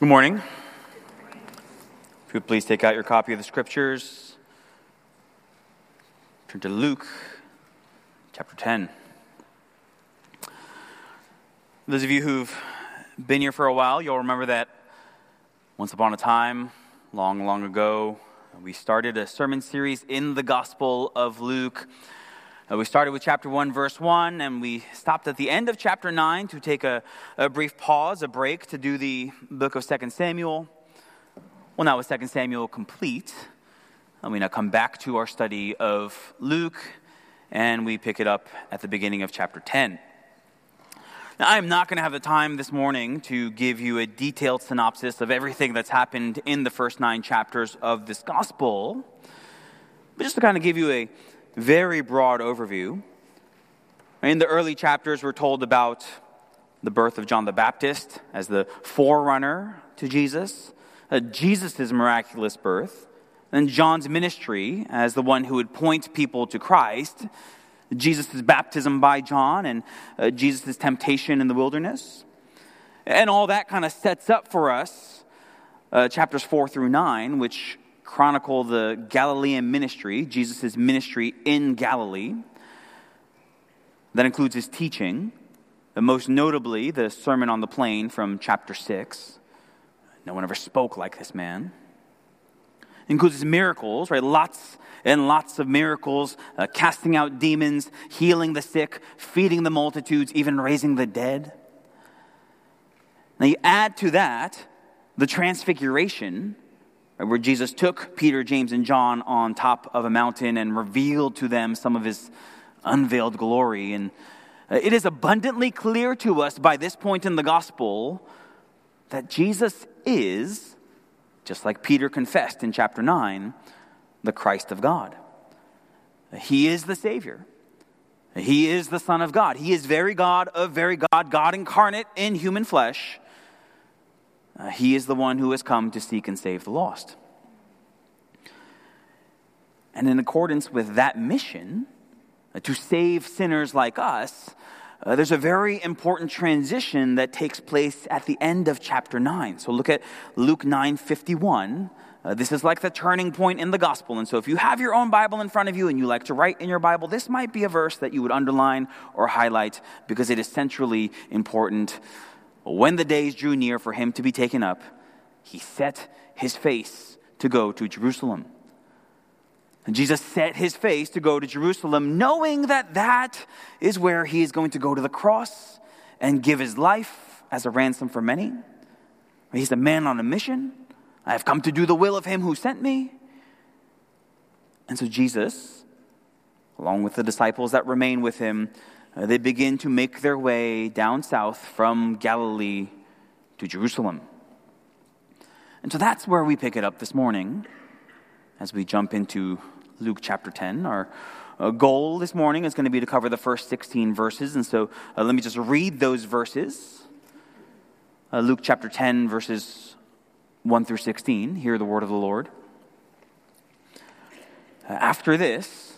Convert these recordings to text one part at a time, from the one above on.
Good morning. If you would please take out your copy of the scriptures, turn to Luke chapter 10. Those of you who've been here for a while, you'll remember that once upon a time, long, long ago, we started a sermon series in the Gospel of Luke. Uh, we started with chapter 1, verse 1, and we stopped at the end of chapter 9 to take a, a brief pause, a break, to do the book of 2 Samuel. Well, now with 2 Samuel complete, and we now come back to our study of Luke, and we pick it up at the beginning of chapter 10. Now, I'm not going to have the time this morning to give you a detailed synopsis of everything that's happened in the first nine chapters of this gospel, but just to kind of give you a very broad overview. In the early chapters, we're told about the birth of John the Baptist as the forerunner to Jesus, uh, Jesus' miraculous birth, and John's ministry as the one who would point people to Christ, Jesus' baptism by John, and uh, Jesus' temptation in the wilderness. And all that kind of sets up for us uh, chapters 4 through 9, which chronicle the Galilean ministry, Jesus' ministry in Galilee. That includes his teaching, but most notably the Sermon on the Plain from chapter 6. No one ever spoke like this man. It includes his miracles, right? Lots and lots of miracles, uh, casting out demons, healing the sick, feeding the multitudes, even raising the dead. Now you add to that the transfiguration, where Jesus took Peter, James, and John on top of a mountain and revealed to them some of his unveiled glory. And uh, it is abundantly clear to us by this point in the gospel that Jesus is, just like Peter confessed in chapter 9, the Christ of God. He is the Savior. He is the Son of God. He is very God of very God, God incarnate in human flesh. Uh, he is the one who has come to seek and save the lost. And in accordance with that mission, uh, to save sinners like us, uh, there's a very important transition that takes place at the end of chapter 9. So look at Luke 9 51. Uh, this is like the turning point in the gospel. And so, if you have your own Bible in front of you and you like to write in your Bible, this might be a verse that you would underline or highlight because it is centrally important when the days drew near for him to be taken up, he set his face to go to Jerusalem. And Jesus set his face to go to Jerusalem, knowing that that is where he is going to go to the cross and give his life as a ransom for many. He's a man on a mission. I have come to do the will of him who sent me. And so Jesus, along with the disciples that remain with him, they begin to make their way down south from Galilee to Jerusalem. And so that's where we pick it up this morning as we jump into Luke chapter 10. Our uh, goal this morning is going to be to cover the first 16 verses. And so uh, let me just read those verses. Uh, Luke chapter 10, verses 1 through 16. Hear the word of the Lord. Uh, after this,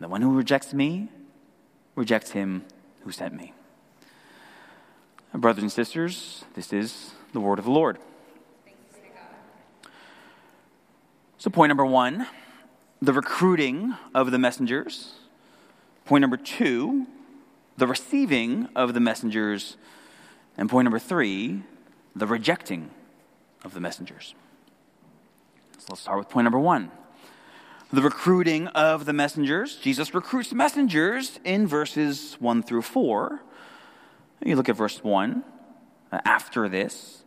The one who rejects me rejects him who sent me. Brothers and sisters, this is the word of the Lord. So, point number one the recruiting of the messengers. Point number two, the receiving of the messengers. And point number three, the rejecting of the messengers. So let's start with point number one the recruiting of the messengers. Jesus recruits messengers in verses 1 through 4. You look at verse 1 uh, after this.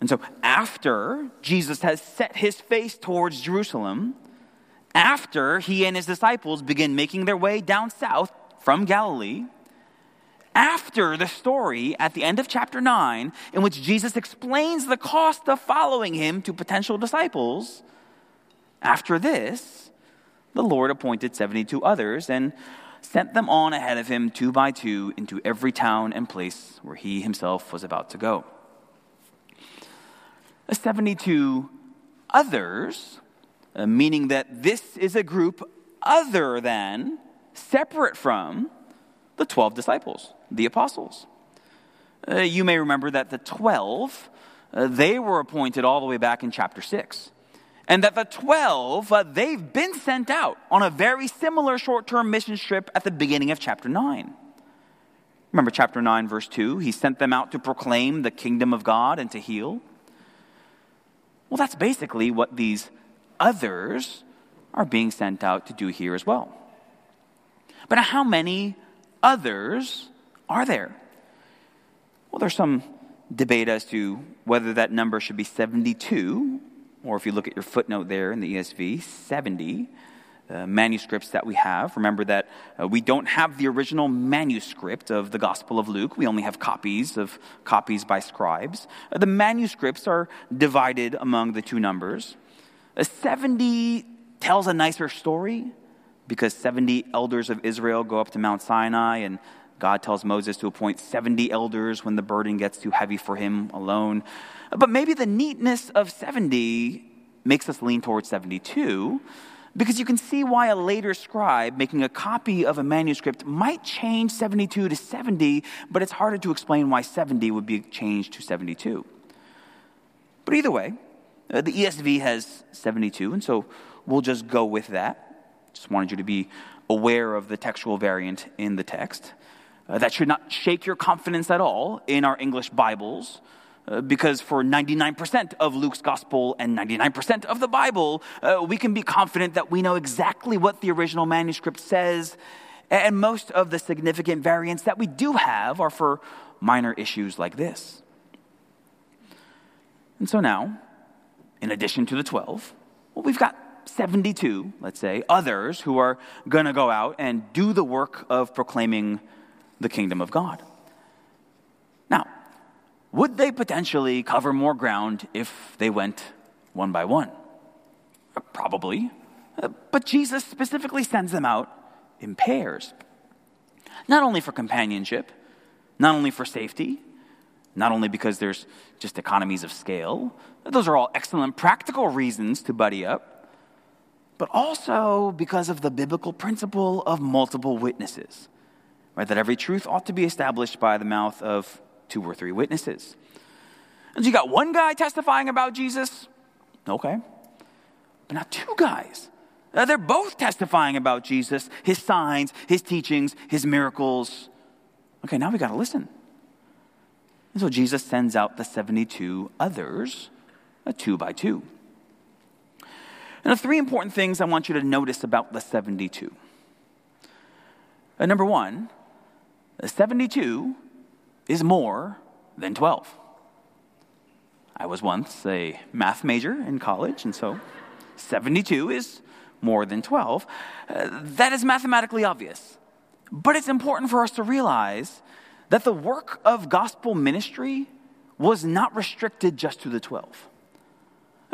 And so, after Jesus has set his face towards Jerusalem, after he and his disciples begin making their way down south from Galilee, after the story at the end of chapter 9, in which Jesus explains the cost of following him to potential disciples, after this, the Lord appointed 72 others and sent them on ahead of him two by two into every town and place where he himself was about to go. The 72 others, uh, meaning that this is a group other than, separate from, the 12 disciples, the apostles. Uh, you may remember that the 12, uh, they were appointed all the way back in chapter 6 and that the 12, uh, they've been sent out on a very similar short term mission trip at the beginning of chapter 9. Remember chapter 9, verse 2? He sent them out to proclaim the kingdom of God and to heal. Well, that's basically what these others are being sent out to do here as well. But how many others are there? Well, there's some debate as to whether that number should be 72 or if you look at your footnote there in the ESV, 70 uh, manuscripts that we have. Remember that uh, we don't have the original manuscript of the Gospel of Luke. We only have copies of copies by scribes. Uh, the manuscripts are divided among the two numbers. Uh, 70 tells a nicer story because 70 elders of Israel go up to Mount Sinai and God tells Moses to appoint 70 elders when the burden gets too heavy for him alone. But maybe the neatness of 70 makes us lean towards 72 because you can see why a later scribe making a copy of a manuscript might change 72 to 70, but it's harder to explain why 70 would be changed to 72. But either way, uh, the ESV has 72, and so we'll just go with that. Just wanted you to be aware of the textual variant in the text. Uh, that should not shake your confidence at all in our English Bibles uh, because for 99% of Luke's gospel and 99% of the Bible, uh, we can be confident that we know exactly what the original manuscript says. And most of the significant variants that we do have are for minor issues like this. And so now, in addition to the 12, well, we've got 72, let's say, others who are going to go out and do the work of proclaiming the kingdom of God. Now, would they potentially cover more ground if they went one by one? Probably. Uh, but Jesus specifically sends them out in pairs. Not only for companionship, not only for safety, not only because there's just economies of scale, those are all excellent practical reasons to buddy up, but also because of the biblical principle of multiple witnesses, right? That every truth ought to be established by the mouth of two or three witnesses. And so you got one guy testifying about Jesus, okay. But now two guys. Now they're both testifying about Jesus, his signs, his teachings, his miracles. Okay, now we got to listen. And so Jesus sends out the 72 others, a two by two. And the three important things I want you to notice about the 72. Uh, number one, 72 is more than 12. I was once a math major in college, and so 72 is more than 12. Uh, that is mathematically obvious. But it's important for us to realize that the work of gospel ministry was not restricted just to the 12.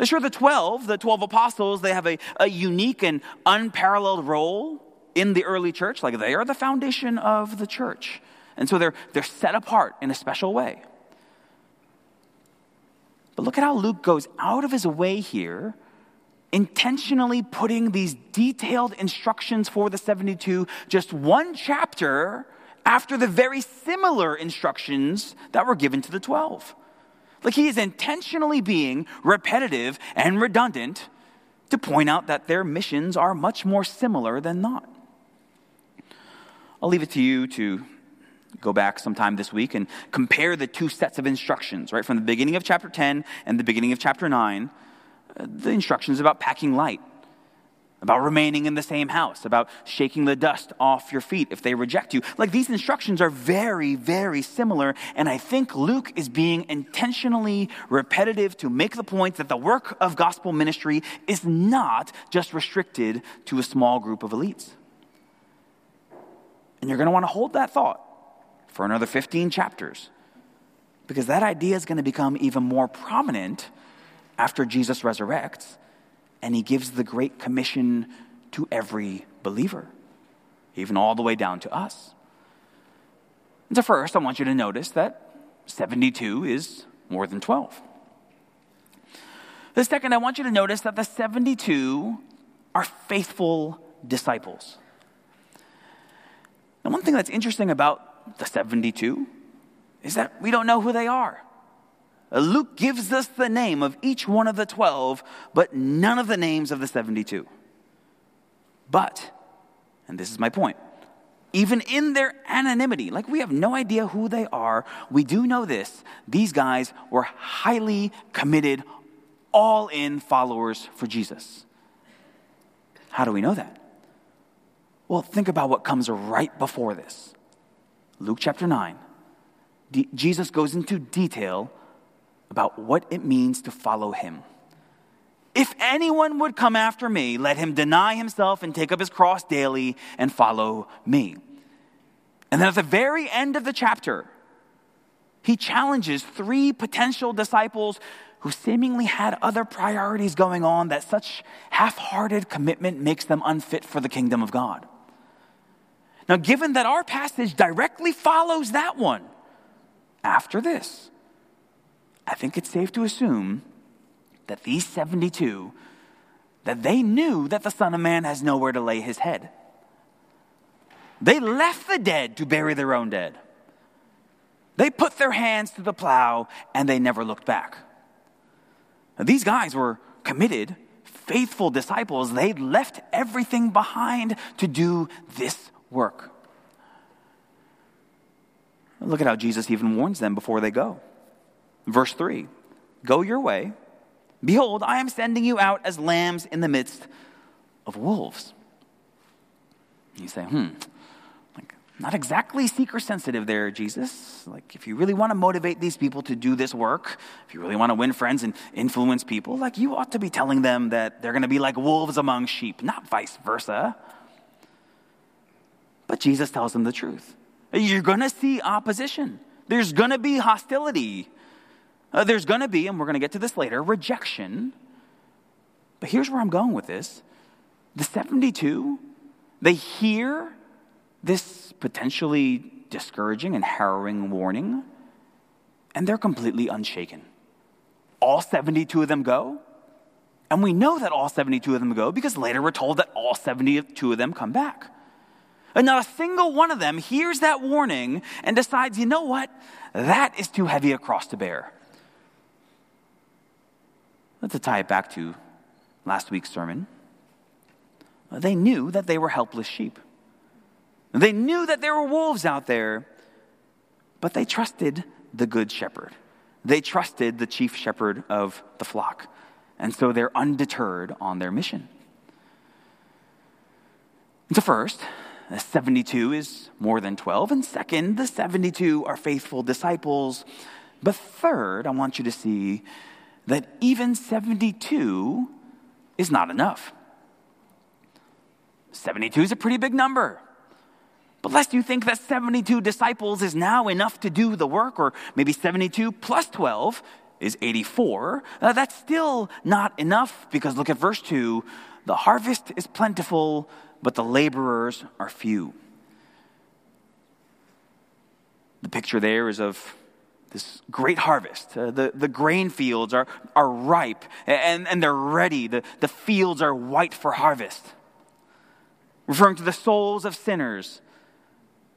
Sure, the 12, the 12 apostles, they have a, a unique and unparalleled role in the early church. Like they are the foundation of the church. And so they're, they're set apart in a special way. But look at how Luke goes out of his way here, intentionally putting these detailed instructions for the 72, just one chapter after the very similar instructions that were given to the 12. Like he is intentionally being repetitive and redundant to point out that their missions are much more similar than not. I'll leave it to you to go back sometime this week and compare the two sets of instructions, right? From the beginning of chapter 10 and the beginning of chapter 9, uh, the instructions about packing light, about remaining in the same house, about shaking the dust off your feet if they reject you. Like these instructions are very, very similar. And I think Luke is being intentionally repetitive to make the point that the work of gospel ministry is not just restricted to a small group of elites. And you're going to want to hold that thought for another 15 chapters because that idea is going to become even more prominent after Jesus resurrects and he gives the Great Commission to every believer, even all the way down to us. And so, first, I want you to notice that 72 is more than 12. The second, I want you to notice that the 72 are faithful disciples. And one thing that's interesting about the 72 is that we don't know who they are. Uh, Luke gives us the name of each one of the 12, but none of the names of the 72. But, and this is my point, even in their anonymity, like we have no idea who they are, we do know this. These guys were highly committed, all in followers for Jesus. How do we know that? Well, think about what comes right before this. Luke chapter 9. D- Jesus goes into detail about what it means to follow him. If anyone would come after me, let him deny himself and take up his cross daily and follow me. And then at the very end of the chapter, he challenges three potential disciples who seemingly had other priorities going on that such half hearted commitment makes them unfit for the kingdom of God. Now, given that our passage directly follows that one, after this, I think it's safe to assume that these 72 that they knew that the son of man has nowhere to lay his head. They left the dead to bury their own dead. They put their hands to the plow and they never looked back. Now, these guys were committed, faithful disciples. They left everything behind to do this work. Look at how Jesus even warns them before they go. Verse 3 Go your way. Behold, I am sending you out as lambs in the midst of wolves. You say, hmm, like, not exactly seeker sensitive there, Jesus. Like, if you really want to motivate these people to do this work, if you really want to win friends and influence people, like, you ought to be telling them that they're going to be like wolves among sheep, not vice versa. But Jesus tells them the truth. You're going to see opposition, there's going to be hostility. Uh, there's going to be, and we're going to get to this later, rejection. But here's where I'm going with this the 72, they hear this potentially discouraging and harrowing warning, and they're completely unshaken. All 72 of them go, and we know that all 72 of them go because later we're told that all 72 of them come back. And not a single one of them hears that warning and decides, you know what? That is too heavy a cross to bear. Let's tie it back to last week's sermon. They knew that they were helpless sheep. They knew that there were wolves out there, but they trusted the good shepherd. They trusted the chief shepherd of the flock. And so they're undeterred on their mission. so, first, the 72 is more than 12. And second, the 72 are faithful disciples. But third, I want you to see that even 72 is not enough. 72 is a pretty big number. But lest you think that 72 disciples is now enough to do the work, or maybe 72 plus 12 is 84, uh, that's still not enough because look at verse 2 the harvest is plentiful, but the laborers are few. The picture there is of this great harvest. Uh, the, the grain fields are, are ripe and, and they're ready. The, the fields are white for harvest. Referring to the souls of sinners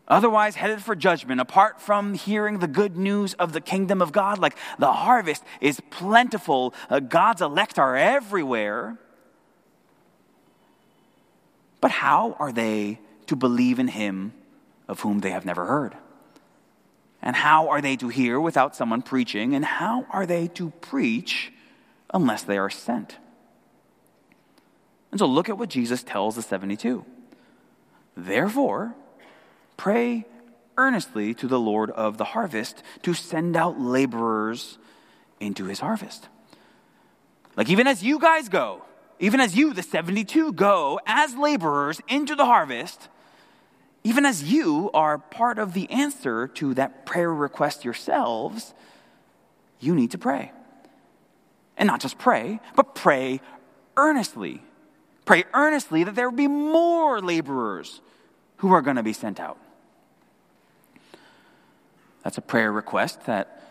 otherwise headed for judgment, apart from hearing the good news of the kingdom of God. Like the harvest is plentiful, uh, God's elect are everywhere. But how are they to believe in him of whom they have never heard? And how are they to hear without someone preaching? And how are they to preach unless they are sent? And so look at what Jesus tells the 72. Therefore, Pray earnestly to the Lord of the harvest to send out laborers into his harvest. Like, even as you guys go, even as you, the 72, go as laborers into the harvest, even as you are part of the answer to that prayer request yourselves, you need to pray. And not just pray, but pray earnestly. Pray earnestly that there will be more laborers who are going to be sent out. That's a prayer request that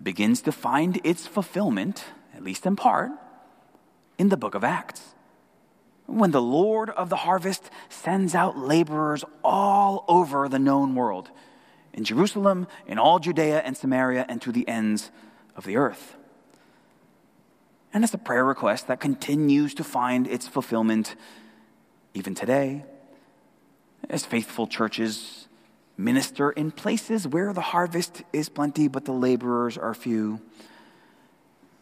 begins to find its fulfillment, at least in part, in the book of Acts. When the Lord of the harvest sends out laborers all over the known world, in Jerusalem, in all Judea and Samaria, and to the ends of the earth. And it's a prayer request that continues to find its fulfillment even today as faithful churches minister in places where the harvest is plenty, but the laborers are few.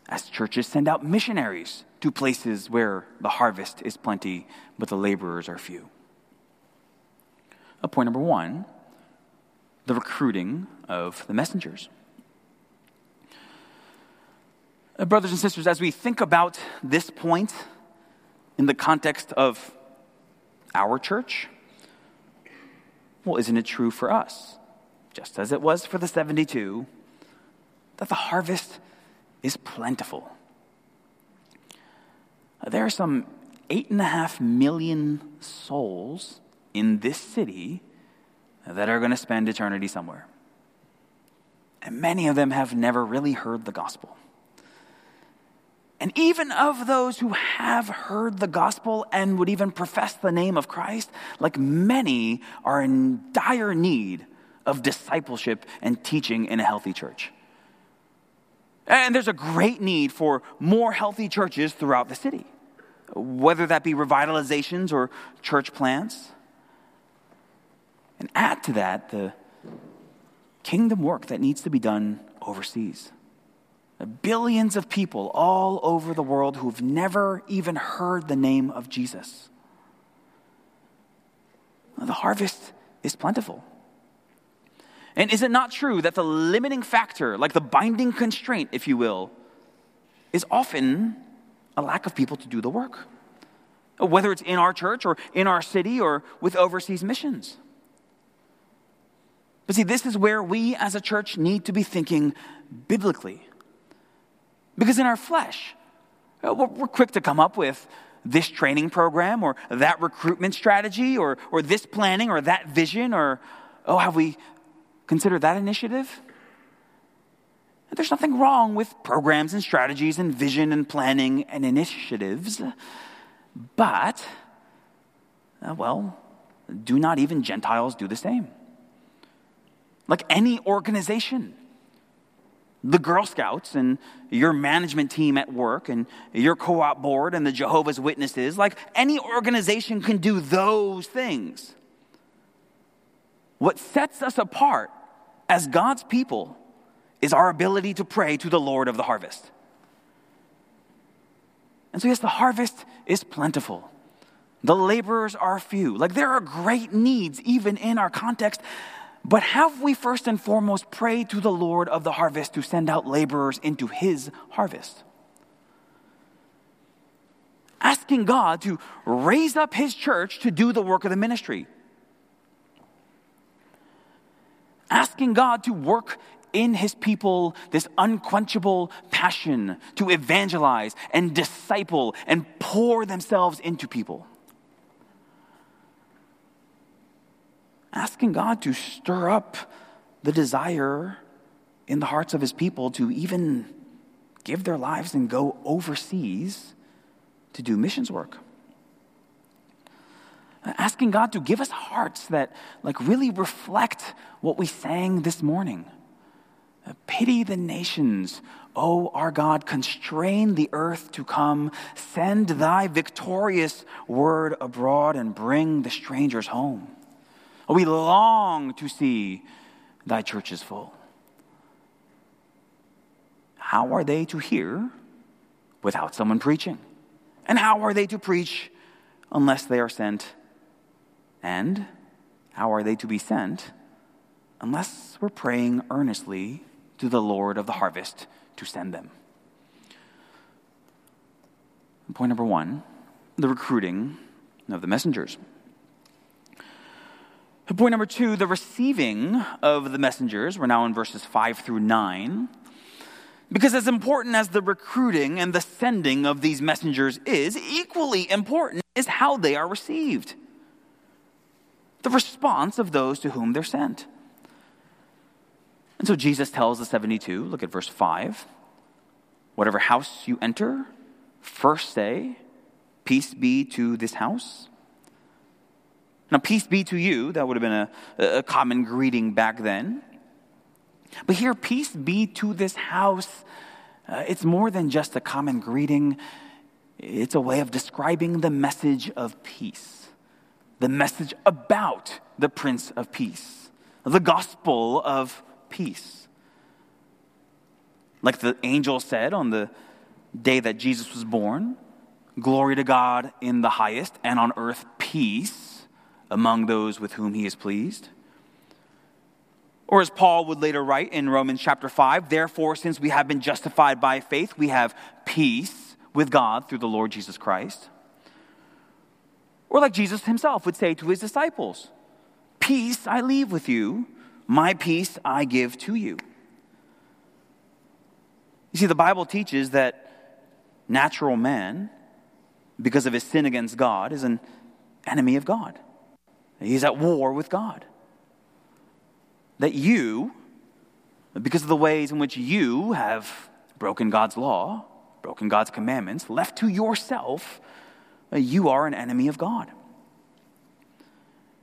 As churches send out missionaries to places where the harvest is plenty, but the laborers are few. Point number one the recruiting of the messengers. Uh, brothers and sisters, as we think about this point in the context of our church, well, isn't it true for us, just as it was for the 72, that the harvest is plentiful? There are some eight and a half million souls in this city that are going to spend eternity somewhere. And many of them have never really heard the gospel. And even of those who have heard the gospel and would even profess the name of Christ, like many are in dire need of discipleship and teaching in a healthy church. And there's a great need for more healthy churches throughout the city, whether that be revitalizations or church plants. And add to that the kingdom work that needs to be done overseas billions of people all over the world who've never even heard the name of Jesus. The harvest is plentiful. And is it not true that the limiting factor, like the binding constraint, if you will, is often a lack of people to do the work? Whether it's in our church or in our city or with overseas missions. But see, this is where we as a church need to be thinking biblically. Because in our flesh, uh, we're quick to come up with this training program or that recruitment strategy or, or this planning or that vision or, oh, have we considered that initiative? there's nothing wrong with programs and strategies and vision and planning and initiatives. But, uh, well, do not even Gentiles do the same? Like any organization, the Girl Scouts and your management team at work and your co op board and the Jehovah's Witnesses, like any organization can do those things. What sets us apart as God's people is our ability to pray to the Lord of the harvest. And so, yes, the harvest is plentiful. The laborers are few. Like, there are great needs, even in our context. But have we first and foremost prayed to the Lord of the harvest to send out laborers into his harvest? asking God to raise up his church to do the work of the ministry. Asking God to work in his people this unquenchable passion to evangelize and disciple and pour themselves into people. Asking God to stir up the desire in the hearts of his people to even give their lives and go overseas to do missions work. Asking God to give us hearts that like really reflect what we sang this morning. Pity the nations, O our God, constrain the earth to come, send thy victorious word abroad and bring the strangers home. We long to see thy churches full. How are they to hear without someone preaching? And how are they to preach unless they are sent? And how are they to be sent unless we're praying earnestly to the Lord of the harvest to send them? Point number one the recruiting of the messengers. Point number two, the receiving of the messengers. We're now in verses five through nine. Because as important as the recruiting and the sending of these messengers is, equally important is how they are received. The response of those to whom they're sent. And so Jesus tells the 72, look at verse 5 whatever house you enter, first say, Peace be to this house. Now, peace be to you, that would have been a, a common greeting back then. But here, peace be to this house. Uh, it's more than just a common greeting, it's a way of describing the message of peace, the message about the Prince of Peace, the gospel of peace. Like the angel said on the day that Jesus was born glory to God in the highest, and on earth peace among those with whom he is pleased. Or as Paul would later write in Romans chapter 5, therefore, since we have been justified by faith, we have peace with God through the Lord Jesus Christ. Or like Jesus himself would say to his disciples, Peace I leave with you, my peace I give to you. You see, the Bible teaches that natural man, because of his sin against God, is an enemy of God. He's at war with God that you, because of the ways in which you have broken God's law, broken God's commandments, left to yourself, Uh, you are an enemy of God.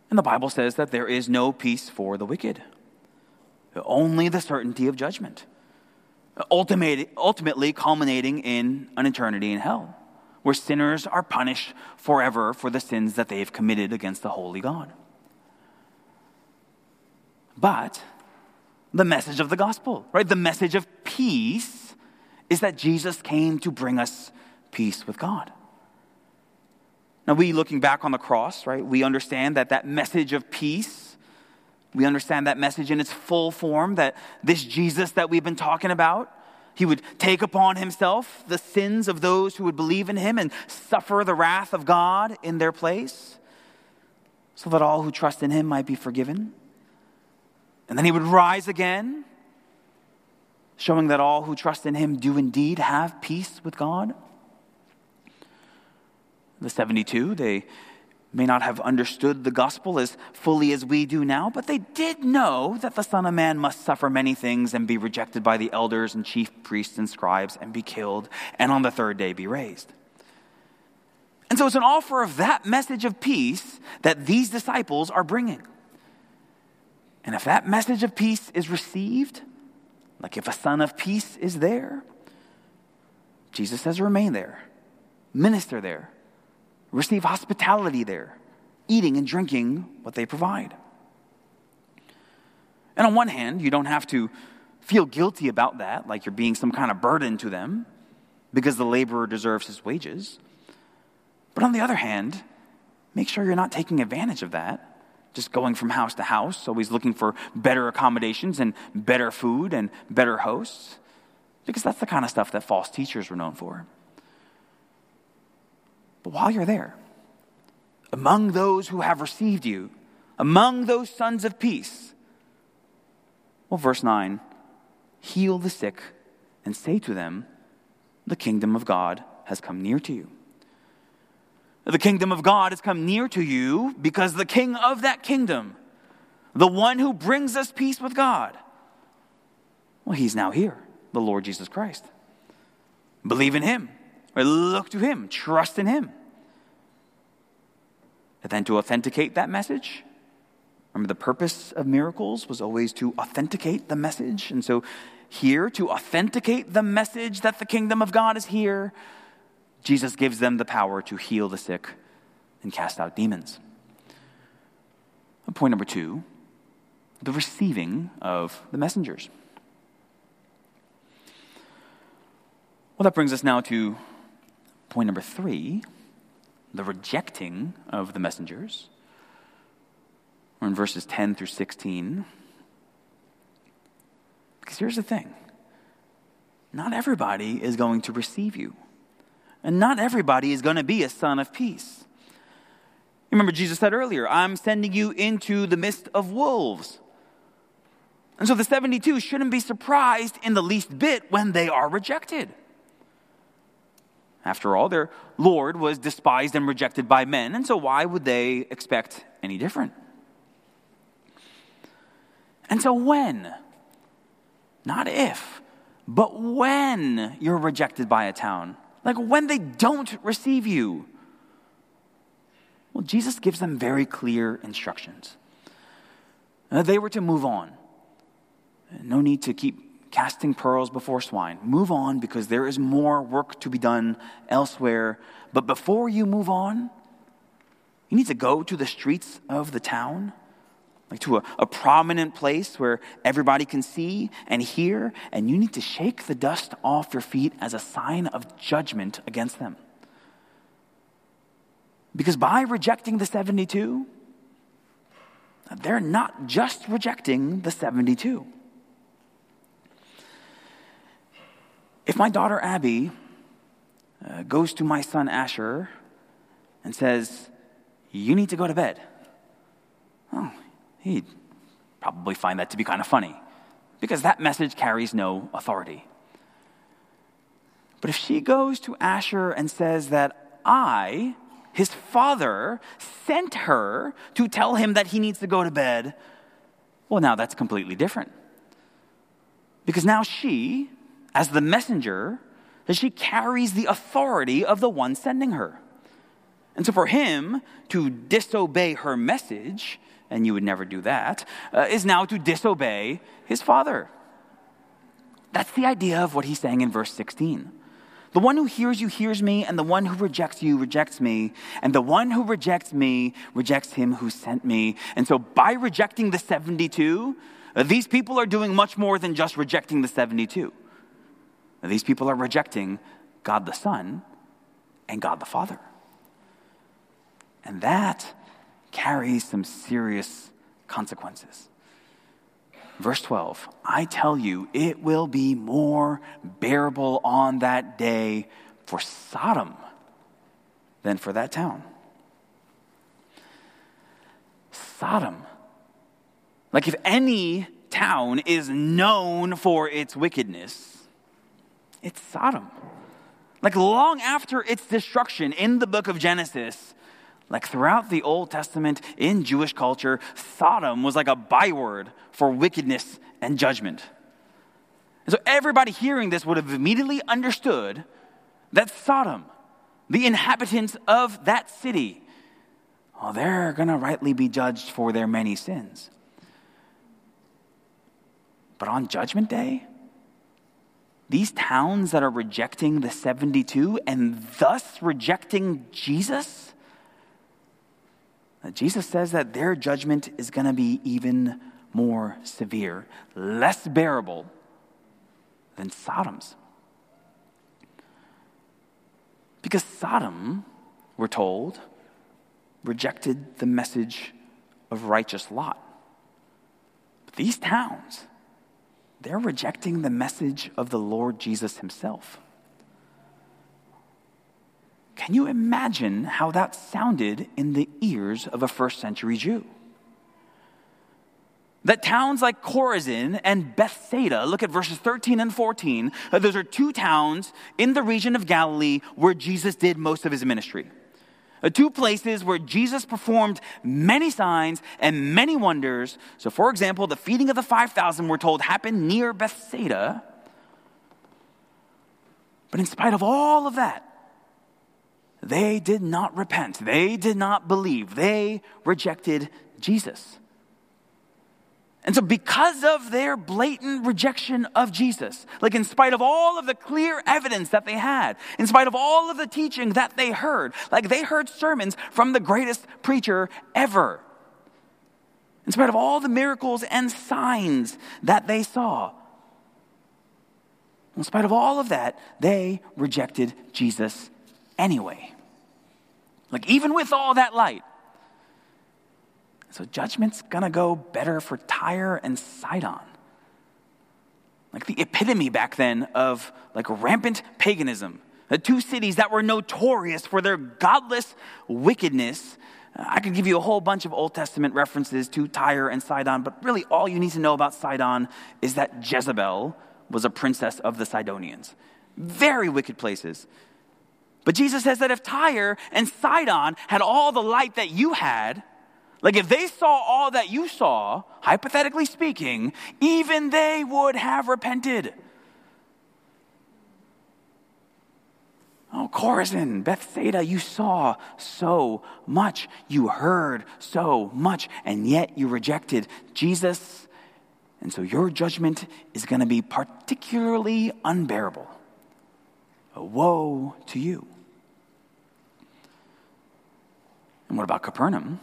And the Bible says that there is no peace for the wicked, only the certainty of judgment, ultimately culminating in an eternity in hell, where sinners are punished forever for the sins that they have committed against the holy God. But the message of the gospel, right? The message of peace is that Jesus came to bring us peace with God. Now, we looking back on the cross, right, we understand that that message of peace, we understand that message in its full form, that this Jesus that we've been talking about, he would take upon himself the sins of those who would believe in him and suffer the wrath of God in their place, so that all who trust in him might be forgiven. And then he would rise again, showing that all who trust in him do indeed have peace with God. The 72, they may not have understood the gospel as fully as we do now, but they did know that the Son of Man must suffer many things and be rejected by the elders and chief priests and scribes and be killed, and on the third day be raised. And so it's an offer of that message of peace that these disciples are bringing. And if that message of peace is received, like if a son of peace is there, Jesus says remain there, minister there, receive hospitality there, eating and drinking what they provide. And on one hand, you don't have to feel guilty about that, like you're being some kind of burden to them, because the laborer deserves his wages. But on the other hand, make sure you're not taking advantage of that just going from house to house, always looking for better accommodations and better food and better hosts, because that's the kind of stuff that false teachers were known for. But while you're there, among those who have received you, among those sons of peace, well, verse 9, heal the sick and say to them, The kingdom of God has come near to you. The kingdom of God has come near to you because the king of that kingdom, the one who brings us peace with God, well, he's now here, the Lord Jesus Christ. Believe in him, or look to him, trust in him. And then to authenticate that message, remember the purpose of miracles was always to authenticate the message. And so here, to authenticate the message that the kingdom of God is here, Jesus gives them the power to heal the sick and cast out demons. Point number two the receiving of the messengers. Well, that brings us now to point number three the rejecting of the messengers. We're in verses 10 through 16. Because here's the thing not everybody is going to receive you, and not everybody is going to be a son of peace. Remember, Jesus said earlier, I'm sending you into the midst of wolves. And so the 72 shouldn't be surprised in the least bit when they are rejected. After all, their Lord was despised and rejected by men, and so why would they expect any different? And so, when, not if, but when you're rejected by a town, like when they don't receive you, well, Jesus gives them very clear instructions. They were to move on. No need to keep casting pearls before swine. Move on because there is more work to be done elsewhere. But before you move on, you need to go to the streets of the town, like to a, a prominent place where everybody can see and hear, and you need to shake the dust off your feet as a sign of judgment against them. Because by rejecting the 72, they're not just rejecting the 72. If my daughter Abby uh, goes to my son Asher and says, You need to go to bed, oh, he'd probably find that to be kind of funny because that message carries no authority. But if she goes to Asher and says that I, his father, sent her to tell him that he needs to go to bed, well, now that's completely different. Because now she, as the messenger, that she carries the authority of the one sending her. And so for him to disobey her message, and you would never do that, uh, is now to disobey his father. That's the idea of what he's saying in verse 16. The one who hears you hears me, and the one who rejects you rejects me, and the one who rejects me rejects him who sent me. And so by rejecting the 72, uh, these people are doing much more than just rejecting the 72. Now, these people are rejecting God the Son and God the Father. And that carries some serious consequences. Verse 12 I tell you, it will be more bearable on that day for Sodom than for that town. Sodom. Like, if any town is known for its wickedness, it's Sodom. Like long after its destruction in the book of Genesis, like throughout the Old Testament in Jewish culture, Sodom was like a byword for wickedness and judgment. And so everybody hearing this would have immediately understood that Sodom, the inhabitants of that city, well, they're going to rightly be judged for their many sins. But on Judgment Day, these towns that are rejecting the 72 and thus rejecting Jesus, Jesus says that their judgment is going to be even more severe, less bearable than Sodom's. Because Sodom, we're told, rejected the message of righteous Lot. But these towns, they're rejecting the message of the Lord Jesus himself. Can you imagine how that sounded in the ears of a first century Jew? That towns like Chorazin and Bethsaida, look at verses 13 and 14, uh, those are two towns in the region of Galilee where Jesus did most of his ministry. Uh, two places where Jesus performed many signs and many wonders. So, for example, the feeding of the 5,000, we're told, happened near Bethsaida. But in spite of all of that, they did not repent. They did not believe. They rejected Jesus. And so, because of their blatant rejection of Jesus, like in spite of all of the clear evidence that they had, in spite of all of the teaching that they heard, like they heard sermons from the greatest preacher ever, in spite of all the miracles and signs that they saw, in spite of all of that, they rejected Jesus anyway. Like, even with all that light, so judgment's gonna go better for Tyre and Sidon. Like the epitome back then of like rampant paganism. The two cities that were notorious for their godless wickedness. Uh, I could give you a whole bunch of Old Testament references to Tyre and Sidon, but really all you need to know about Sidon is that Jezebel was a princess of the Sidonians. Very wicked places. But Jesus says that if Tyre and Sidon had all the light that you had, like if they saw all that you saw, hypothetically speaking, even they would have repented. Oh, Chorazin, Bethsaida, you saw so much. You heard so much, and yet you rejected Jesus. And so your judgment is going to be particularly unbearable. A woe to you. And what about Capernaum?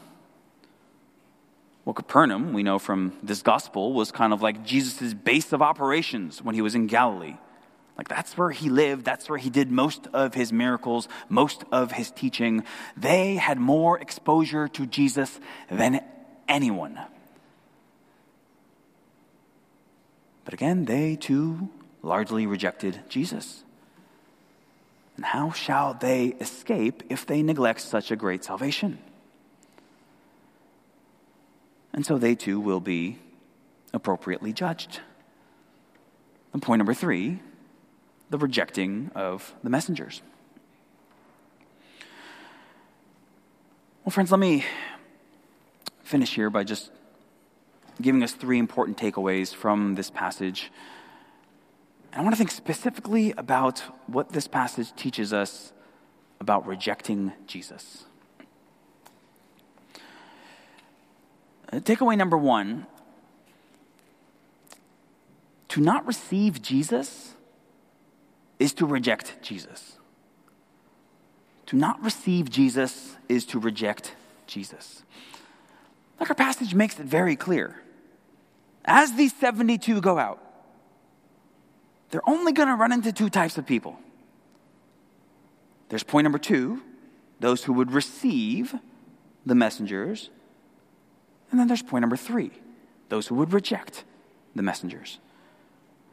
Well, Capernaum, we know from this gospel, was kind of like Jesus' base of operations when he was in Galilee. Like that's where he lived, that's where he did most of his miracles, most of his teaching. They had more exposure to Jesus than anyone. But again, they too largely rejected Jesus. And how shall they escape if they neglect such a great salvation? And so they too will be appropriately judged. And point number three the rejecting of the messengers. Well, friends, let me finish here by just giving us three important takeaways from this passage. And I want to think specifically about what this passage teaches us about rejecting Jesus. Uh, takeaway number one to not receive Jesus is to reject Jesus. To not receive Jesus is to reject Jesus. Like our passage makes it very clear. As these 72 go out, they're only going to run into two types of people. There's point number two those who would receive the messengers, and then there's point number three those who would reject the messengers.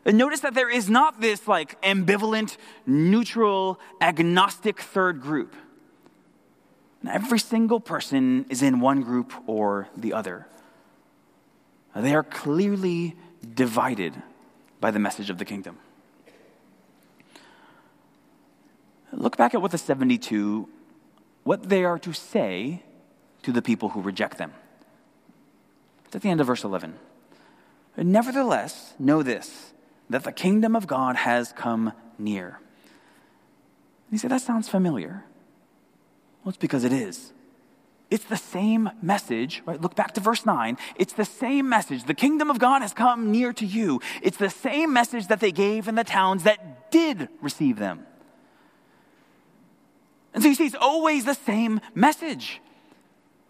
And notice that there is not this like ambivalent, neutral, agnostic third group. every single person is in one group or the other. They are clearly divided by the message of the kingdom. Look back at what the 72, what they are to say to the people who reject them. It's at the end of verse 11. Nevertheless, know this, that the kingdom of God has come near. You say, that sounds familiar. Well, it's because it is. It's the same message, right? Look back to verse 9. It's the same message. The kingdom of God has come near to you. It's the same message that they gave in the towns that did receive them. And so you see, it's always the same message.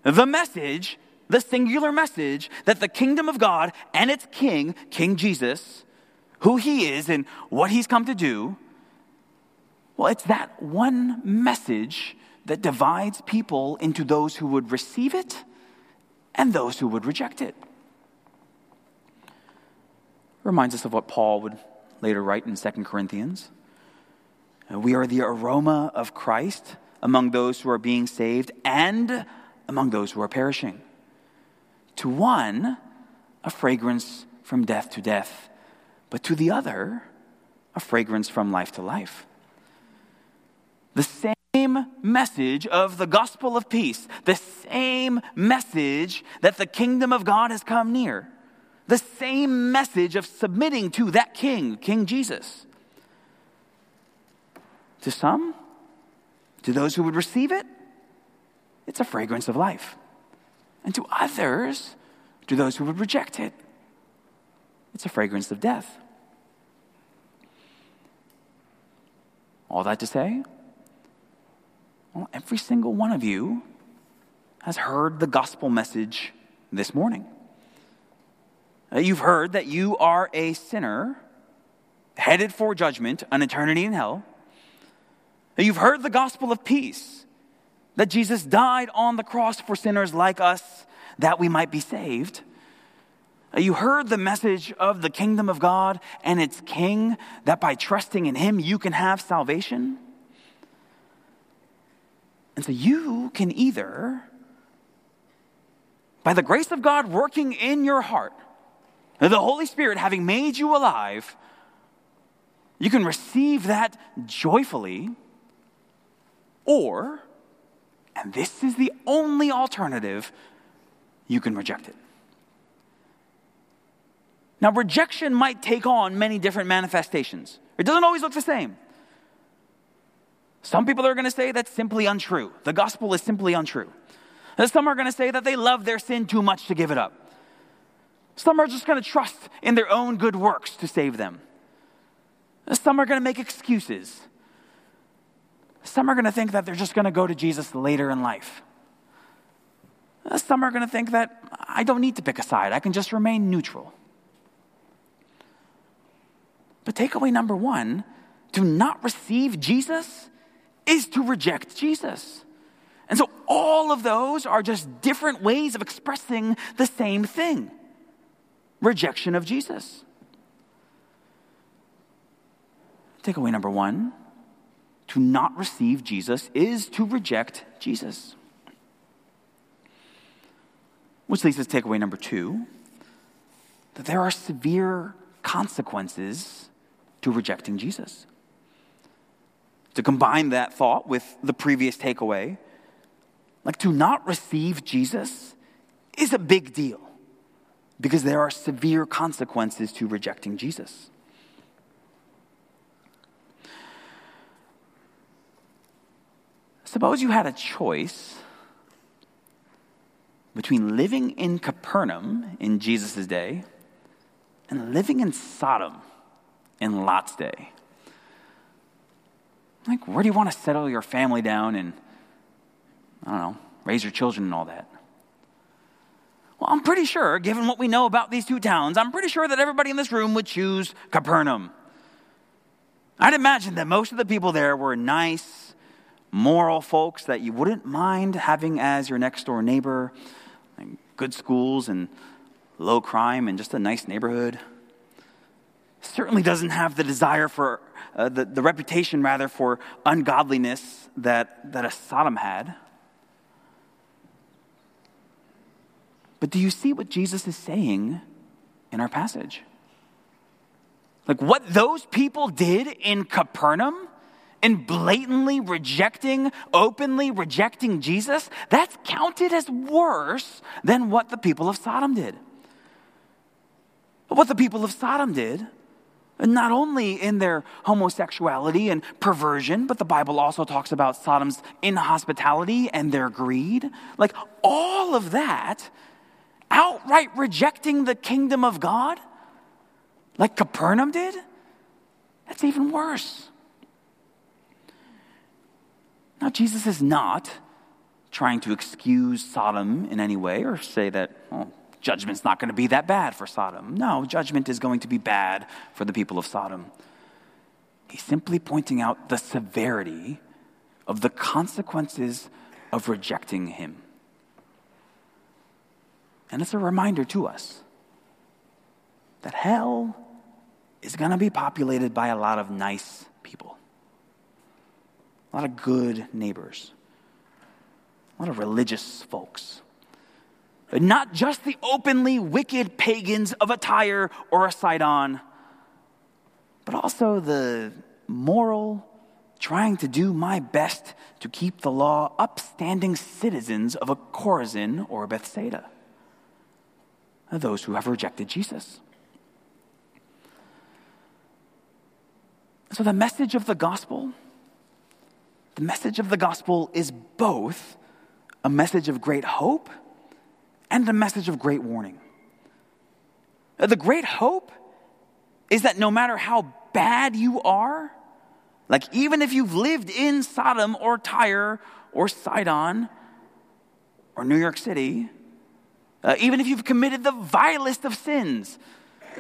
The message the singular message that the kingdom of God and its king, King Jesus, who he is and what he's come to do, well, it's that one message that divides people into those who would receive it and those who would reject it. Reminds us of what Paul would later write in 2 Corinthians. We are the aroma of Christ among those who are being saved and among those who are perishing. To one, a fragrance from death to death, but to the other, a fragrance from life to life. The same message of the gospel of peace, the same message that the kingdom of God has come near, the same message of submitting to that king, King Jesus. To some, to those who would receive it, it's a fragrance of life. And to others, to those who would reject it, it's a fragrance of death. All that to say, well, every single one of you has heard the gospel message this morning. Uh, you've heard that you are a sinner headed for judgment, an eternity in hell. You've heard the gospel of peace, that Jesus died on the cross for sinners like us that we might be saved. Uh, you heard the message of the kingdom of God and its king, that by trusting in him you can have salvation. And so you can either, by the grace of God working in your heart, the Holy Spirit having made you alive, you can receive that joyfully, or, and this is the only alternative, you can reject it. Now, rejection might take on many different manifestations. It doesn't always look the same. Some people are going to say that's simply untrue. The gospel is simply untrue. And some are going to say that they love their sin too much to give it up. Some are just going to trust in their own good works to save them. Some are going to make excuses. Some are going to think that they're just going to go to Jesus later in life. Uh, some are going to think that I don't need to pick a side, I can just remain neutral. But takeaway number one to not receive Jesus is to reject Jesus. And so all of those are just different ways of expressing the same thing rejection of Jesus. Takeaway number one to not receive Jesus is to reject Jesus. Which leads us to takeaway number two that there are severe consequences to rejecting Jesus. To combine that thought with the previous takeaway, like to not receive Jesus is a big deal because there are severe consequences to rejecting Jesus. Suppose you had a choice between living in Capernaum in Jesus' day and living in Sodom in Lot's day. Like, where do you want to settle your family down and, I don't know, raise your children and all that? Well, I'm pretty sure, given what we know about these two towns, I'm pretty sure that everybody in this room would choose Capernaum. I'd imagine that most of the people there were nice, moral folks that you wouldn't mind having as your next door neighbor, good schools and low crime and just a nice neighborhood certainly doesn't have the desire for, uh, the, the reputation rather, for ungodliness that, that a Sodom had. But do you see what Jesus is saying in our passage? Like what those people did in Capernaum, in blatantly rejecting, openly rejecting Jesus, that's counted as worse than what the people of Sodom did. What the people of Sodom did not only in their homosexuality and perversion, but the Bible also talks about Sodom's inhospitality and their greed. Like all of that, outright rejecting the kingdom of God, like Capernaum did, that's even worse. Now, Jesus is not trying to excuse Sodom in any way or say that, well, judgment's not going to be that bad for Sodom. No, judgment is going to be bad for the people of Sodom. He's simply pointing out the severity of the consequences of rejecting him. And it's a reminder to us that hell is going to be populated by a lot of nice people. A lot of good neighbors, a lot of religious folks. But not just the openly wicked pagans of a Tyre or a Sidon, but also the moral, trying to do my best to keep the law, upstanding citizens of a Chorazin or a Bethsaida. Those who have rejected Jesus. So, the message of the gospel, the message of the gospel is both a message of great hope and a message of great warning. The great hope is that no matter how bad you are, like even if you've lived in Sodom or Tyre or Sidon or New York City, uh, even if you've committed the vilest of sins,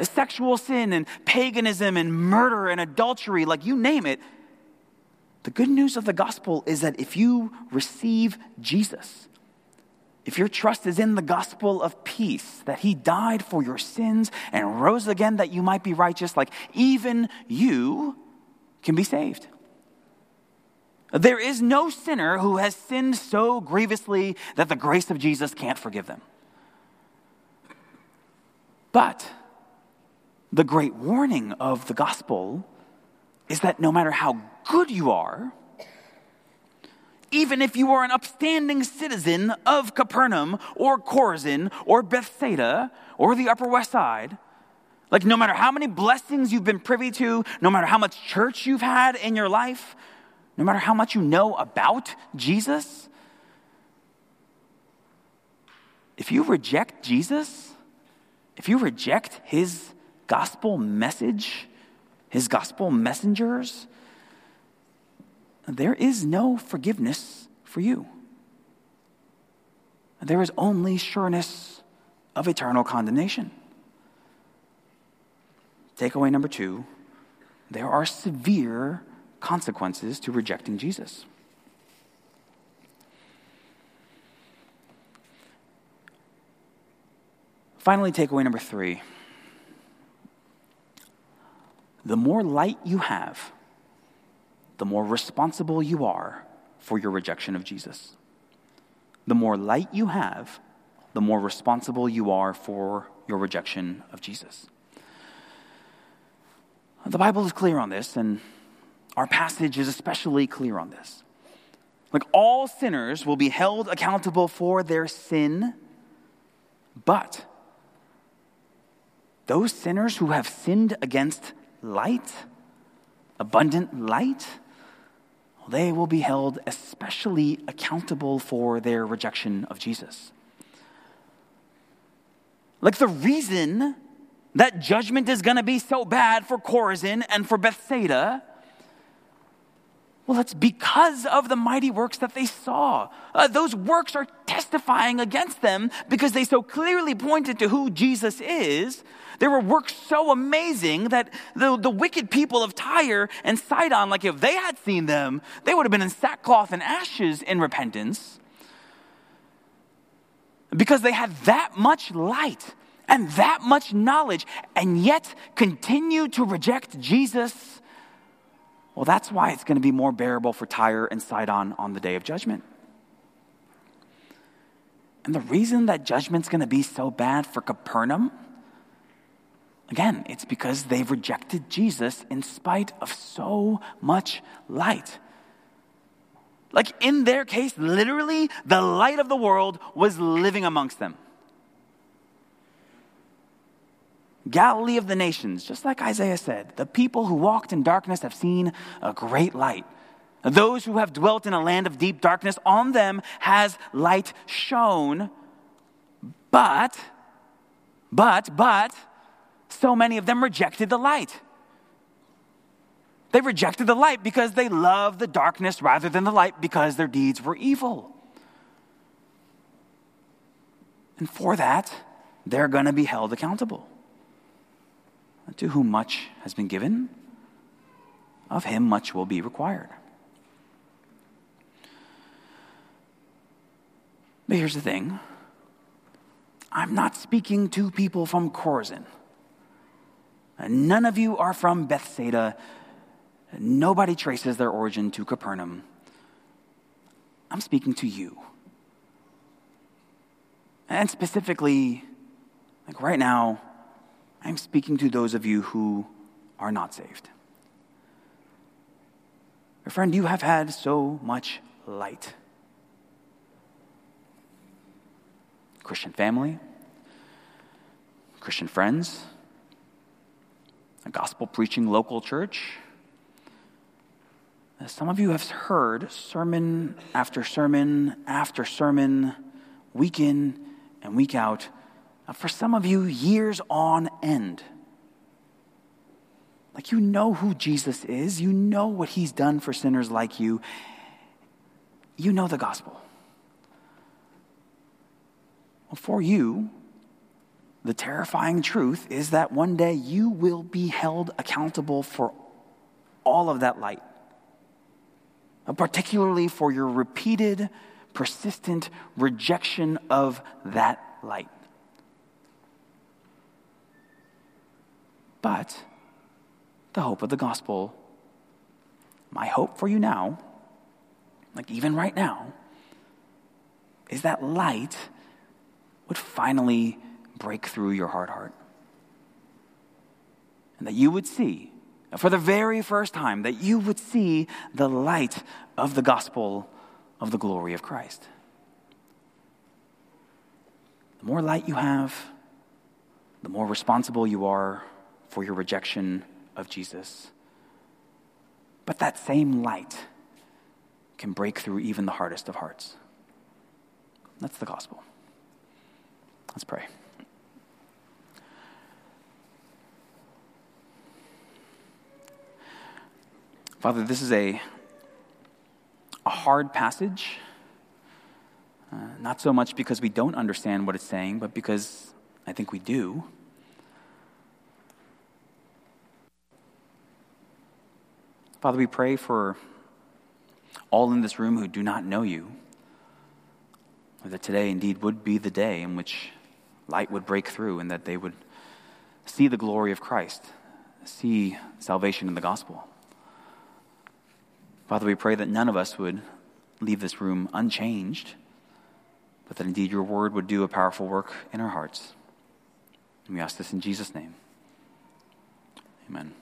sexual sin and paganism and murder and adultery, like you name it, the good news of the gospel is that if you receive Jesus, if your trust is in the gospel of peace, that he died for your sins and rose again that you might be righteous, like even you can be saved. There is no sinner who has sinned so grievously that the grace of Jesus can't forgive them. But the great warning of the gospel is that no matter how good you are, even if you are an upstanding citizen of Capernaum or Chorazin or Bethsaida or the Upper West Side, like no matter how many blessings you've been privy to, no matter how much church you've had in your life, no matter how much you know about Jesus, if you reject Jesus, if you reject his gospel message, his gospel messengers, there is no forgiveness for you. There is only sureness of eternal condemnation. Takeaway number two there are severe consequences to rejecting Jesus. Finally, takeaway number three the more light you have, the more responsible you are for your rejection of Jesus. The more light you have, the more responsible you are for your rejection of Jesus. The Bible is clear on this, and our passage is especially clear on this. Like all sinners will be held accountable for their sin, but those sinners who have sinned against light, abundant light, they will be held especially accountable for their rejection of Jesus. Like the reason that judgment is going to be so bad for Chorazin and for Bethsaida well, it's because of the mighty works that they saw. Uh, those works are testifying against them because they so clearly pointed to who Jesus is. There were works so amazing that the, the wicked people of Tyre and Sidon, like if they had seen them, they would have been in sackcloth and ashes in repentance because they had that much light and that much knowledge and yet continue to reject Jesus well, that's why it's going to be more bearable for Tyre and Sidon on the day of judgment. And the reason that judgment's going to be so bad for Capernaum, again, it's because they've rejected Jesus in spite of so much light. Like in their case, literally, the light of the world was living amongst them. Galilee of the nations, just like Isaiah said, the people who walked in darkness have seen a great light. Those who have dwelt in a land of deep darkness, on them has light shone. But, but, but, so many of them rejected the light. They rejected the light because they loved the darkness rather than the light because their deeds were evil. And for that, they're going to be held accountable. To whom much has been given, of him much will be required. But here's the thing I'm not speaking to people from Chorazin. None of you are from Bethsaida. Nobody traces their origin to Capernaum. I'm speaking to you. And specifically, like right now, I'm speaking to those of you who are not saved. My friend, you have had so much light. Christian family, Christian friends, a gospel preaching local church. Some of you have heard sermon after sermon after sermon, week in and week out, for some of you, years on end. Like you know who Jesus is, you know what he's done for sinners like you, you know the gospel. Well, for you, the terrifying truth is that one day you will be held accountable for all of that light, particularly for your repeated, persistent rejection of that light. But the hope of the gospel, my hope for you now, like even right now, is that light would finally break through your hard heart. And that you would see, for the very first time, that you would see the light of the gospel of the glory of Christ. The more light you have, the more responsible you are for your rejection of Jesus. But that same light can break through even the hardest of hearts. That's the gospel. Let's pray. Father, this is a, a hard passage. Uh, not so much because we don't understand what it's saying, but because I think we do. Father, we pray for all in this room who do not know you, that today indeed would be the day in which light would break through and that they would see the glory of Christ, see salvation in the gospel. Father, we pray that none of us would leave this room unchanged, but that indeed your word would do a powerful work in our hearts. And we ask this in Jesus' name. Amen.